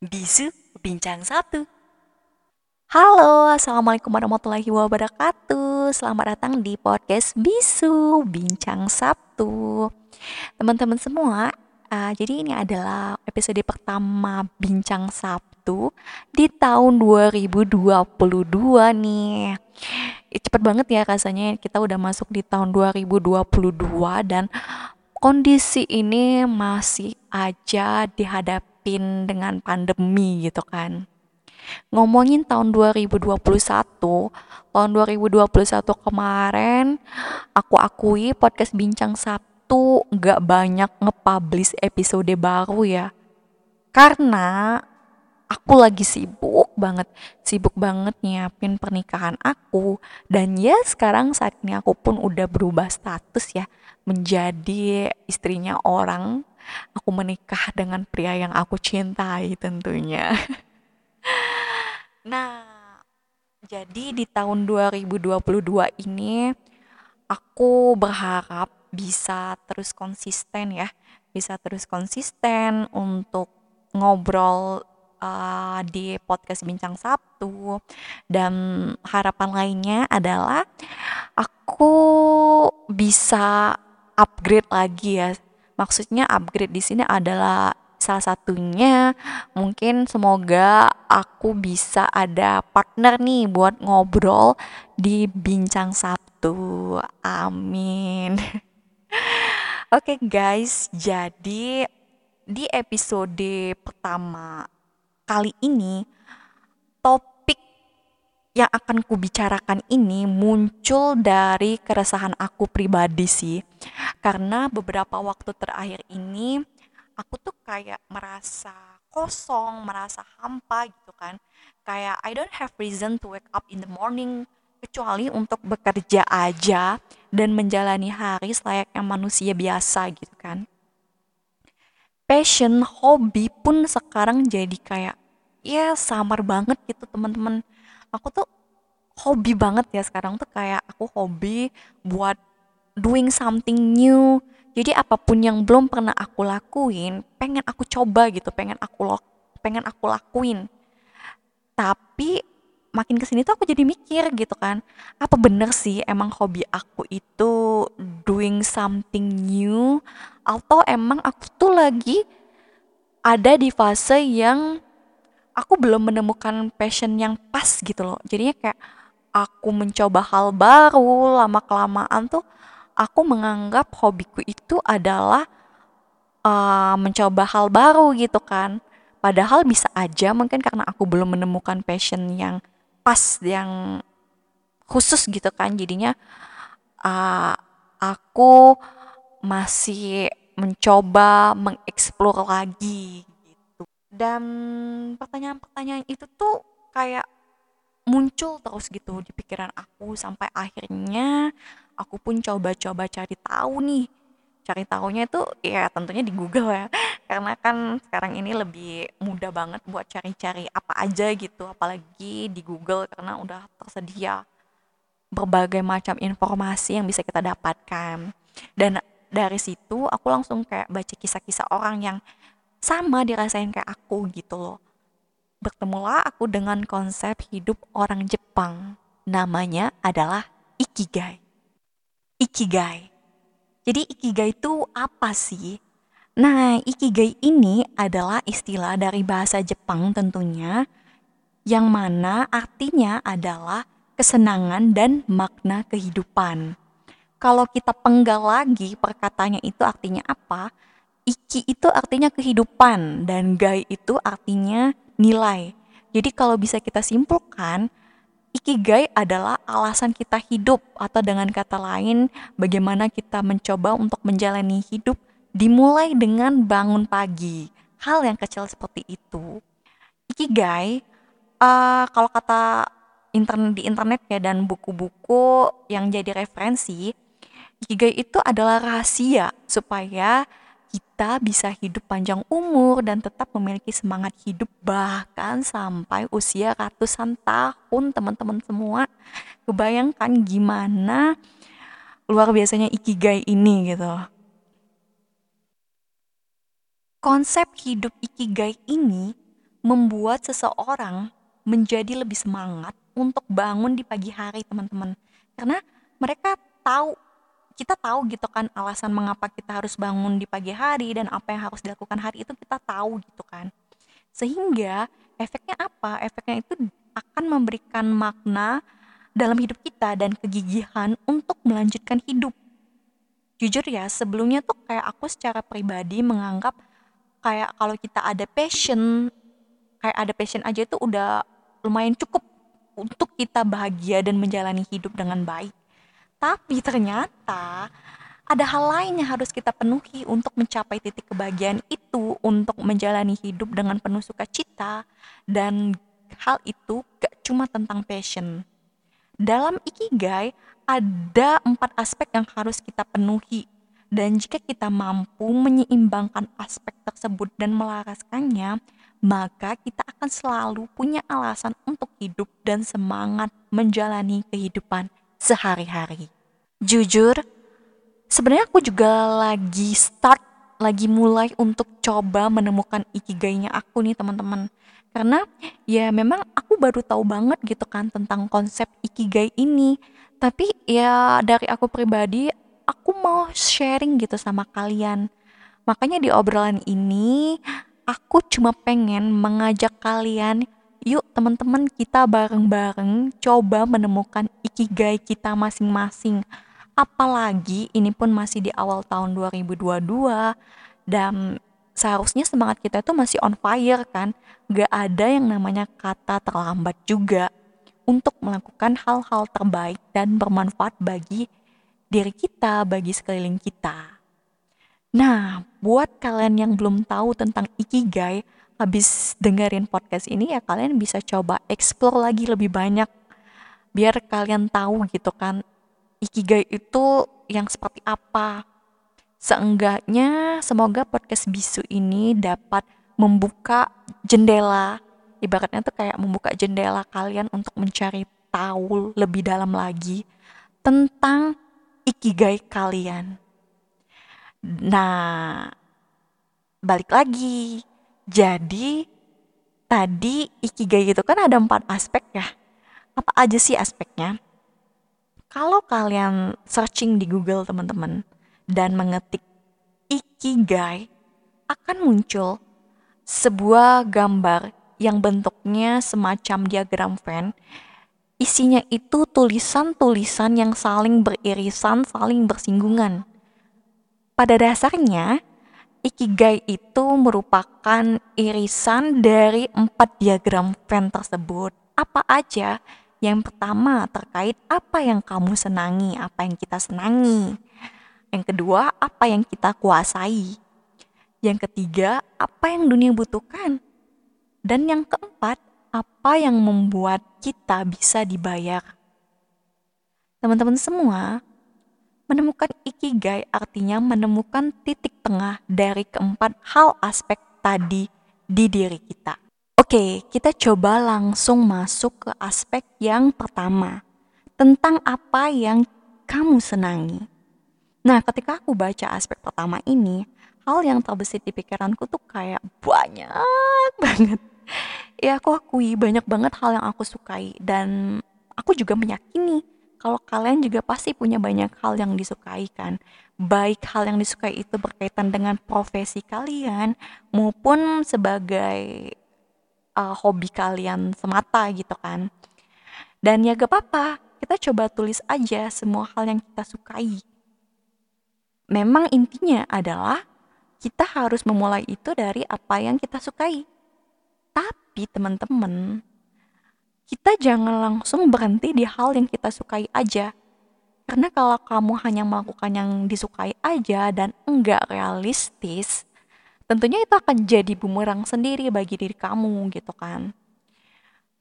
Bisu Bincang Sabtu. Halo, Assalamualaikum warahmatullahi wabarakatuh. Selamat datang di podcast Bisu Bincang Sabtu. Teman-teman semua, uh, jadi ini adalah episode pertama Bincang Sabtu di tahun 2022 nih. Cepet banget ya rasanya kita udah masuk di tahun 2022 dan kondisi ini masih aja dihadapin dengan pandemi gitu kan. Ngomongin tahun 2021, tahun 2021 kemarin aku akui podcast Bincang Sabtu gak banyak nge-publish episode baru ya. Karena aku lagi sibuk banget, sibuk banget nyiapin pernikahan aku dan ya sekarang saat ini aku pun udah berubah status ya menjadi istrinya orang. Aku menikah dengan pria yang aku cintai tentunya. nah, jadi di tahun 2022 ini aku berharap bisa terus konsisten ya, bisa terus konsisten untuk ngobrol uh, di podcast Bincang Sabtu dan harapan lainnya adalah aku bisa upgrade lagi ya. Maksudnya upgrade di sini adalah salah satunya mungkin semoga aku bisa ada partner nih buat ngobrol di Bincang Sabtu. Amin. Oke okay guys, jadi di episode pertama kali ini top yang akan kubicarakan ini muncul dari keresahan aku pribadi sih. Karena beberapa waktu terakhir ini aku tuh kayak merasa kosong, merasa hampa gitu kan. Kayak I don't have reason to wake up in the morning kecuali untuk bekerja aja dan menjalani hari selayaknya manusia biasa gitu kan. Passion, hobi pun sekarang jadi kayak ya samar banget gitu teman-teman. Aku tuh hobi banget ya sekarang tuh kayak aku hobi buat doing something new. Jadi apa pun yang belum pernah aku lakuin pengen aku coba gitu pengen aku lo pengen aku lakuin. Tapi makin ke sini tuh aku jadi mikir gitu kan apa bener sih emang hobi aku itu doing something new? Atau emang aku tuh lagi ada di fase yang aku belum menemukan passion yang pas gitu loh. Jadinya kayak aku mencoba hal baru lama kelamaan tuh aku menganggap hobiku itu adalah uh, mencoba hal baru gitu kan. Padahal bisa aja mungkin karena aku belum menemukan passion yang pas yang khusus gitu kan. Jadinya uh, aku masih mencoba mengeksplor lagi dan pertanyaan-pertanyaan itu tuh kayak muncul terus gitu di pikiran aku sampai akhirnya aku pun coba-coba cari tahu nih. Cari tahunya itu ya tentunya di Google ya. Karena kan sekarang ini lebih mudah banget buat cari-cari apa aja gitu apalagi di Google karena udah tersedia berbagai macam informasi yang bisa kita dapatkan. Dan dari situ aku langsung kayak baca kisah-kisah orang yang sama dirasain kayak aku gitu loh. Bertemulah aku dengan konsep hidup orang Jepang. Namanya adalah Ikigai. Ikigai. Jadi Ikigai itu apa sih? Nah, Ikigai ini adalah istilah dari bahasa Jepang tentunya, yang mana artinya adalah kesenangan dan makna kehidupan. Kalau kita penggal lagi perkataannya itu artinya apa? Iki itu artinya kehidupan dan gai itu artinya nilai. Jadi kalau bisa kita simpulkan, ikigai adalah alasan kita hidup atau dengan kata lain bagaimana kita mencoba untuk menjalani hidup dimulai dengan bangun pagi. Hal yang kecil seperti itu. Ikigai uh, kalau kata internet di internet ya dan buku-buku yang jadi referensi, ikigai itu adalah rahasia supaya kita bisa hidup panjang umur dan tetap memiliki semangat hidup bahkan sampai usia ratusan tahun teman-teman semua. Kebayangkan gimana luar biasanya ikigai ini gitu. Konsep hidup ikigai ini membuat seseorang menjadi lebih semangat untuk bangun di pagi hari, teman-teman. Karena mereka tahu kita tahu gitu kan alasan mengapa kita harus bangun di pagi hari dan apa yang harus dilakukan hari itu kita tahu gitu kan. Sehingga efeknya apa? Efeknya itu akan memberikan makna dalam hidup kita dan kegigihan untuk melanjutkan hidup. Jujur ya, sebelumnya tuh kayak aku secara pribadi menganggap kayak kalau kita ada passion, kayak ada passion aja itu udah lumayan cukup untuk kita bahagia dan menjalani hidup dengan baik. Tapi ternyata ada hal lain yang harus kita penuhi untuk mencapai titik kebahagiaan itu, untuk menjalani hidup dengan penuh sukacita, dan hal itu gak cuma tentang passion. Dalam Ikigai, ada empat aspek yang harus kita penuhi, dan jika kita mampu menyeimbangkan aspek tersebut dan melaraskannya, maka kita akan selalu punya alasan untuk hidup dan semangat menjalani kehidupan sehari-hari. Jujur, sebenarnya aku juga lagi start, lagi mulai untuk coba menemukan ikigainya aku nih teman-teman. Karena ya memang aku baru tahu banget gitu kan tentang konsep ikigai ini. Tapi ya dari aku pribadi, aku mau sharing gitu sama kalian. Makanya di obrolan ini, aku cuma pengen mengajak kalian yuk teman-teman kita bareng-bareng coba menemukan ikigai kita masing-masing. Apalagi ini pun masih di awal tahun 2022 dan seharusnya semangat kita itu masih on fire kan. Gak ada yang namanya kata terlambat juga untuk melakukan hal-hal terbaik dan bermanfaat bagi diri kita, bagi sekeliling kita. Nah, buat kalian yang belum tahu tentang Ikigai, habis dengerin podcast ini ya kalian bisa coba explore lagi lebih banyak biar kalian tahu gitu kan ikigai itu yang seperti apa. Seenggaknya semoga podcast bisu ini dapat membuka jendela. Ibaratnya tuh kayak membuka jendela kalian untuk mencari tahu lebih dalam lagi tentang ikigai kalian. Nah balik lagi jadi tadi ikigai itu kan ada empat aspek ya. Apa aja sih aspeknya? Kalau kalian searching di Google teman-teman dan mengetik ikigai akan muncul sebuah gambar yang bentuknya semacam diagram Venn. Isinya itu tulisan-tulisan yang saling beririsan, saling bersinggungan. Pada dasarnya, Ikigai itu merupakan irisan dari empat diagram Venn tersebut. Apa aja? Yang pertama terkait apa yang kamu senangi, apa yang kita senangi. Yang kedua, apa yang kita kuasai. Yang ketiga, apa yang dunia butuhkan. Dan yang keempat, apa yang membuat kita bisa dibayar. Teman-teman semua, Menemukan ikigai artinya menemukan titik tengah dari keempat hal aspek tadi di diri kita. Oke, kita coba langsung masuk ke aspek yang pertama, tentang apa yang kamu senangi. Nah, ketika aku baca aspek pertama ini, hal yang terbesit di pikiranku tuh kayak banyak banget. Ya, aku akui banyak banget hal yang aku sukai dan aku juga meyakini kalau kalian juga pasti punya banyak hal yang disukai kan. Baik hal yang disukai itu berkaitan dengan profesi kalian maupun sebagai uh, hobi kalian semata gitu kan. Dan ya gak apa-apa, kita coba tulis aja semua hal yang kita sukai. Memang intinya adalah kita harus memulai itu dari apa yang kita sukai. Tapi teman-teman, kita jangan langsung berhenti di hal yang kita sukai aja. Karena kalau kamu hanya melakukan yang disukai aja dan enggak realistis, tentunya itu akan jadi bumerang sendiri bagi diri kamu gitu kan.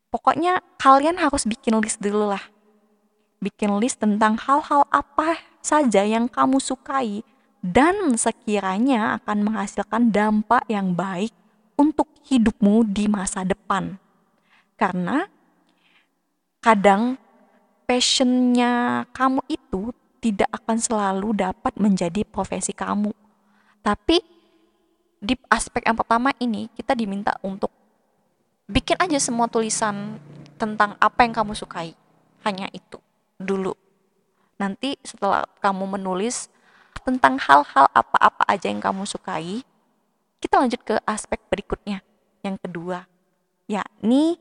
Pokoknya kalian harus bikin list dulu lah. Bikin list tentang hal-hal apa saja yang kamu sukai dan sekiranya akan menghasilkan dampak yang baik untuk hidupmu di masa depan. Karena kadang passionnya kamu itu tidak akan selalu dapat menjadi profesi kamu. Tapi di aspek yang pertama ini kita diminta untuk bikin aja semua tulisan tentang apa yang kamu sukai. Hanya itu dulu. Nanti setelah kamu menulis tentang hal-hal apa-apa aja yang kamu sukai kita lanjut ke aspek berikutnya. Yang kedua yakni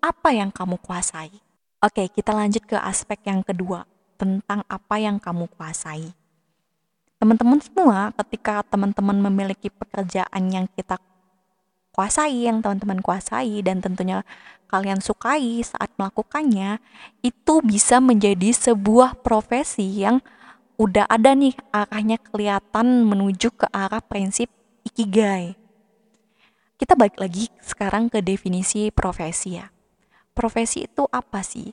apa yang kamu kuasai oke kita lanjut ke aspek yang kedua tentang apa yang kamu kuasai teman-teman semua ketika teman-teman memiliki pekerjaan yang kita kuasai, yang teman-teman kuasai, dan tentunya kalian sukai saat melakukannya, itu bisa menjadi sebuah profesi yang udah ada nih arahnya kelihatan menuju ke arah prinsip ikigai. Kita balik lagi sekarang ke definisi profesi ya. Profesi itu apa sih?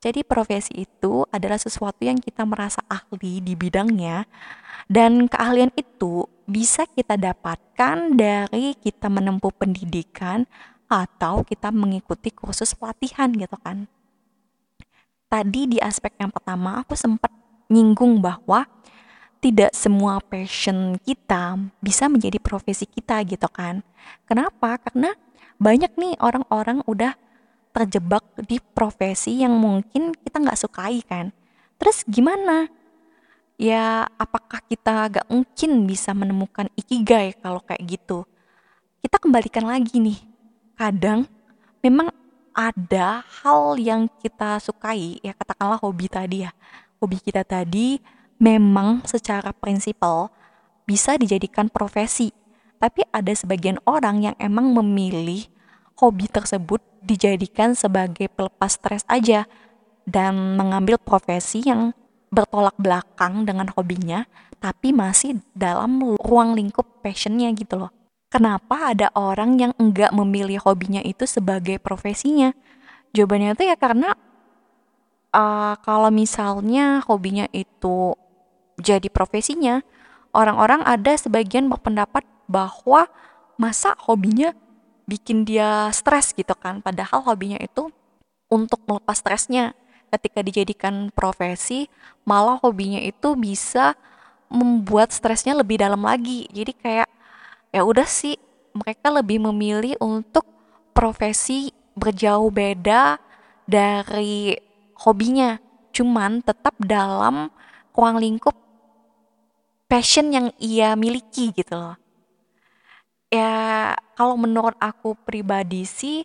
Jadi profesi itu adalah sesuatu yang kita merasa ahli di bidangnya dan keahlian itu bisa kita dapatkan dari kita menempuh pendidikan atau kita mengikuti kursus pelatihan gitu kan. Tadi di aspek yang pertama aku sempat nyinggung bahwa tidak semua passion kita bisa menjadi profesi kita gitu kan. Kenapa? Karena banyak nih orang-orang udah terjebak di profesi yang mungkin kita nggak sukai kan. Terus gimana? ya apakah kita gak mungkin bisa menemukan ikigai kalau kayak gitu kita kembalikan lagi nih kadang memang ada hal yang kita sukai ya katakanlah hobi tadi ya hobi kita tadi memang secara prinsipal bisa dijadikan profesi tapi ada sebagian orang yang emang memilih hobi tersebut dijadikan sebagai pelepas stres aja dan mengambil profesi yang bertolak belakang dengan hobinya, tapi masih dalam ruang lingkup passionnya gitu loh. Kenapa ada orang yang enggak memilih hobinya itu sebagai profesinya? Jawabannya itu ya karena uh, kalau misalnya hobinya itu jadi profesinya, orang-orang ada sebagian berpendapat bahwa masa hobinya bikin dia stres gitu kan, padahal hobinya itu untuk melepas stresnya. Ketika dijadikan profesi malah hobinya itu bisa membuat stresnya lebih dalam lagi. Jadi kayak ya udah sih mereka lebih memilih untuk profesi berjauh beda dari hobinya. Cuman tetap dalam ruang lingkup passion yang ia miliki gitu loh ya kalau menurut aku pribadi sih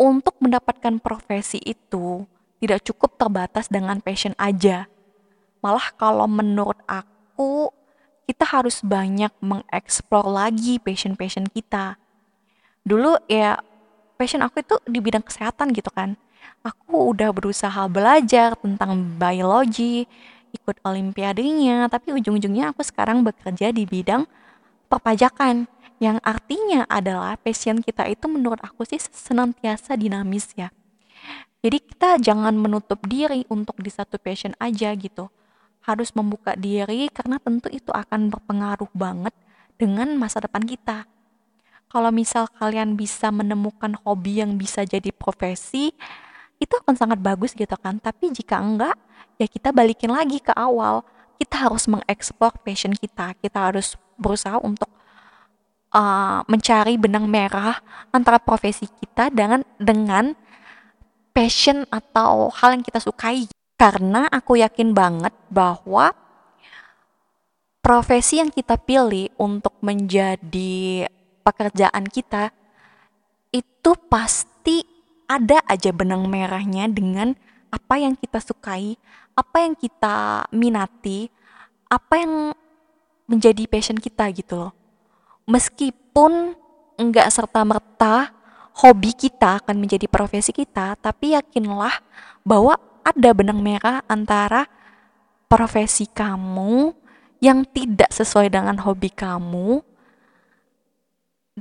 untuk mendapatkan profesi itu tidak cukup terbatas dengan passion aja. Malah kalau menurut aku, kita harus banyak mengeksplor lagi passion-passion kita. Dulu ya passion aku itu di bidang kesehatan gitu kan. Aku udah berusaha belajar tentang biologi, ikut olimpiadenya, tapi ujung-ujungnya aku sekarang bekerja di bidang perpajakan yang artinya adalah passion kita itu menurut aku sih senantiasa dinamis ya jadi kita jangan menutup diri untuk di satu passion aja gitu. Harus membuka diri karena tentu itu akan berpengaruh banget dengan masa depan kita. Kalau misal kalian bisa menemukan hobi yang bisa jadi profesi, itu akan sangat bagus gitu kan. Tapi jika enggak, ya kita balikin lagi ke awal. Kita harus mengeksplor passion kita. Kita harus berusaha untuk uh, mencari benang merah antara profesi kita dengan dengan passion atau hal yang kita sukai karena aku yakin banget bahwa profesi yang kita pilih untuk menjadi pekerjaan kita itu pasti ada aja benang merahnya dengan apa yang kita sukai, apa yang kita minati, apa yang menjadi passion kita gitu loh. Meskipun enggak serta-merta hobi kita akan menjadi profesi kita, tapi yakinlah bahwa ada benang merah antara profesi kamu yang tidak sesuai dengan hobi kamu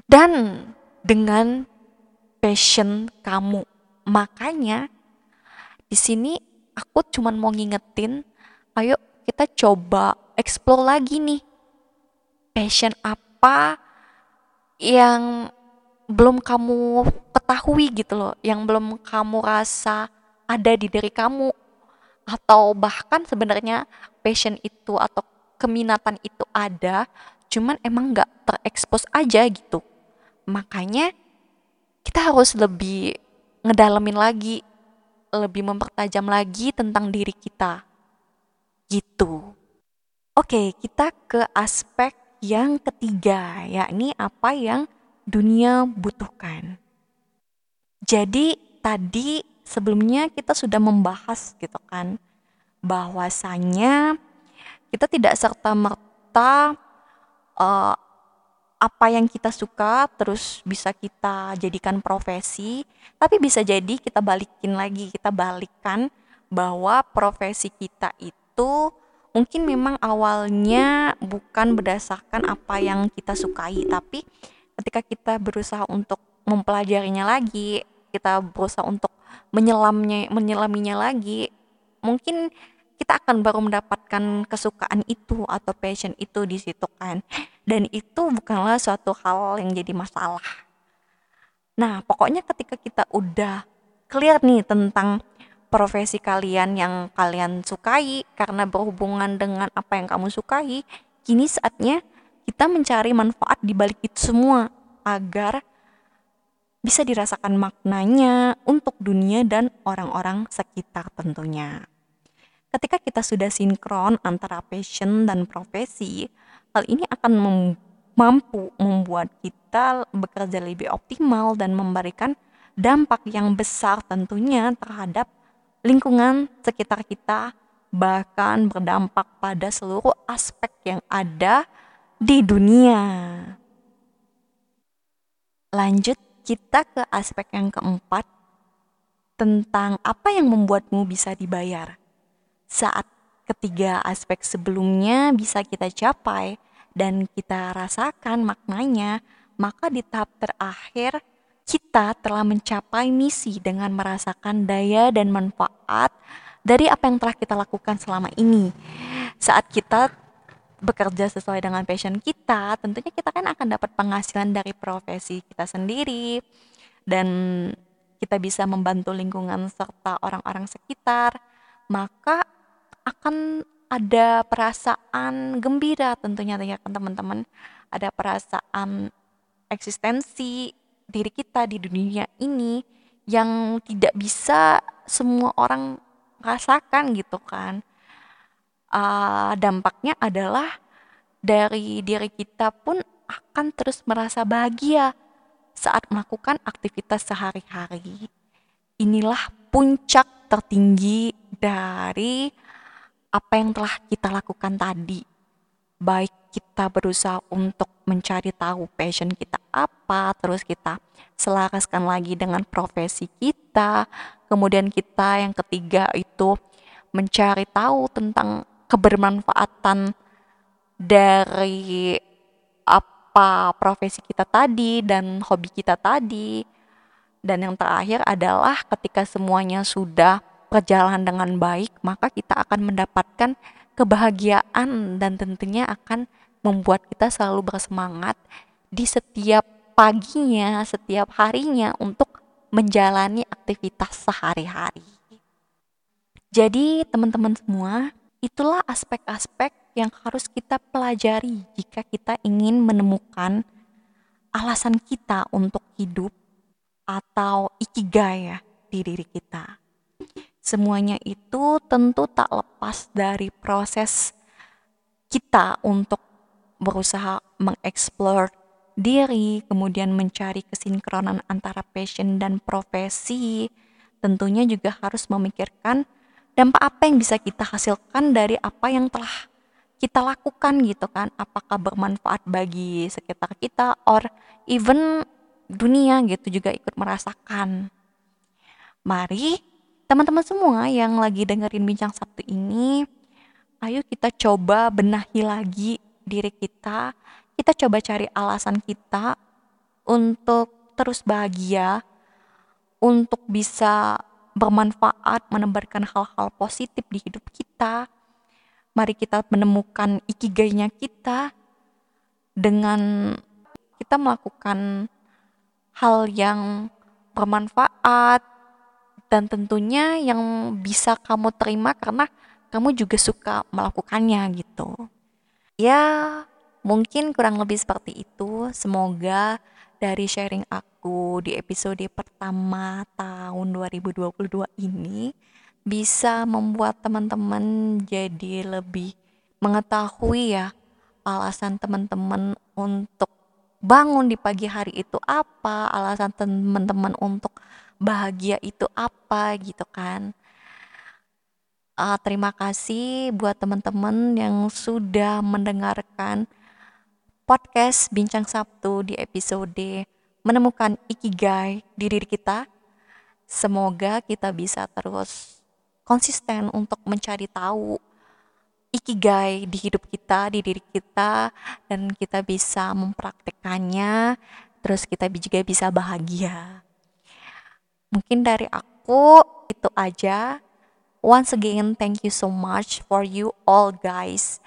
dan dengan passion kamu. Makanya di sini aku cuman mau ngingetin, ayo kita coba explore lagi nih. Passion apa yang belum kamu ketahui gitu loh, yang belum kamu rasa ada di diri kamu atau bahkan sebenarnya passion itu atau keminatan itu ada, cuman emang nggak terekspos aja gitu. Makanya kita kita harus lebih ngedalamin lagi, lebih mempertajam lagi tentang diri kita. Gitu. Oke, kita ke aspek yang ketiga, yakni apa yang dunia butuhkan. Jadi tadi sebelumnya kita sudah membahas gitu kan bahwasanya kita tidak serta merta uh, apa yang kita suka terus bisa kita jadikan profesi, tapi bisa jadi kita balikin lagi, kita balikan bahwa profesi kita itu mungkin memang awalnya bukan berdasarkan apa yang kita sukai, tapi ketika kita berusaha untuk mempelajarinya lagi, kita berusaha untuk menyelamnya menyelaminya lagi, mungkin kita akan baru mendapatkan kesukaan itu atau passion itu di situ kan. Dan itu bukanlah suatu hal yang jadi masalah. Nah, pokoknya ketika kita udah clear nih tentang profesi kalian yang kalian sukai karena berhubungan dengan apa yang kamu sukai, kini saatnya kita mencari manfaat di balik itu semua agar bisa dirasakan maknanya untuk dunia dan orang-orang sekitar tentunya. Ketika kita sudah sinkron antara passion dan profesi, hal ini akan mem mampu membuat kita bekerja lebih optimal dan memberikan dampak yang besar tentunya terhadap lingkungan sekitar kita, bahkan berdampak pada seluruh aspek yang ada di dunia. Lanjut kita ke aspek yang keempat tentang apa yang membuatmu bisa dibayar saat ketiga aspek sebelumnya bisa kita capai dan kita rasakan maknanya, maka di tahap terakhir kita telah mencapai misi dengan merasakan daya dan manfaat dari apa yang telah kita lakukan selama ini. Saat kita bekerja sesuai dengan passion kita, tentunya kita kan akan dapat penghasilan dari profesi kita sendiri dan kita bisa membantu lingkungan serta orang-orang sekitar. Maka akan ada perasaan gembira tentunya ya teman-teman ada perasaan eksistensi diri kita di dunia ini yang tidak bisa semua orang rasakan gitu kan uh, dampaknya adalah dari diri kita pun akan terus merasa bahagia saat melakukan aktivitas sehari-hari. Inilah puncak tertinggi dari apa yang telah kita lakukan tadi. Baik kita berusaha untuk mencari tahu passion kita apa, terus kita selaraskan lagi dengan profesi kita. Kemudian kita yang ketiga itu mencari tahu tentang kebermanfaatan dari apa profesi kita tadi dan hobi kita tadi. Dan yang terakhir adalah ketika semuanya sudah berjalan dengan baik, maka kita akan mendapatkan kebahagiaan dan tentunya akan membuat kita selalu bersemangat di setiap paginya, setiap harinya untuk menjalani aktivitas sehari-hari. Jadi, teman-teman semua, itulah aspek-aspek yang harus kita pelajari jika kita ingin menemukan alasan kita untuk hidup atau ikigai ya di diri kita. Semuanya itu tentu tak lepas dari proses kita untuk berusaha mengeksplor diri, kemudian mencari kesinkronan antara passion dan profesi. Tentunya juga harus memikirkan dampak apa yang bisa kita hasilkan dari apa yang telah kita lakukan gitu kan. Apakah bermanfaat bagi sekitar kita or even dunia gitu juga ikut merasakan. Mari teman-teman semua yang lagi dengerin bincang Sabtu ini, ayo kita coba benahi lagi diri kita. Kita coba cari alasan kita untuk terus bahagia, untuk bisa bermanfaat, menebarkan hal-hal positif di hidup kita. Mari kita menemukan ikigainya kita dengan kita melakukan hal yang bermanfaat, dan tentunya yang bisa kamu terima karena kamu juga suka melakukannya gitu. Ya, mungkin kurang lebih seperti itu. Semoga dari sharing aku di episode pertama tahun 2022 ini bisa membuat teman-teman jadi lebih mengetahui ya alasan teman-teman untuk bangun di pagi hari itu apa, alasan teman-teman untuk bahagia itu apa gitu kan. Uh, terima kasih buat teman-teman yang sudah mendengarkan podcast Bincang Sabtu di episode menemukan ikigai di diri kita. Semoga kita bisa terus konsisten untuk mencari tahu ikigai di hidup kita, di diri kita, dan kita bisa mempraktekannya, terus kita juga bisa bahagia. Mungkin dari aku itu aja. Once again, thank you so much for you all guys.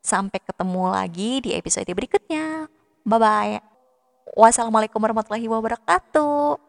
Sampai ketemu lagi di episode berikutnya. Bye bye. Wassalamualaikum warahmatullahi wabarakatuh.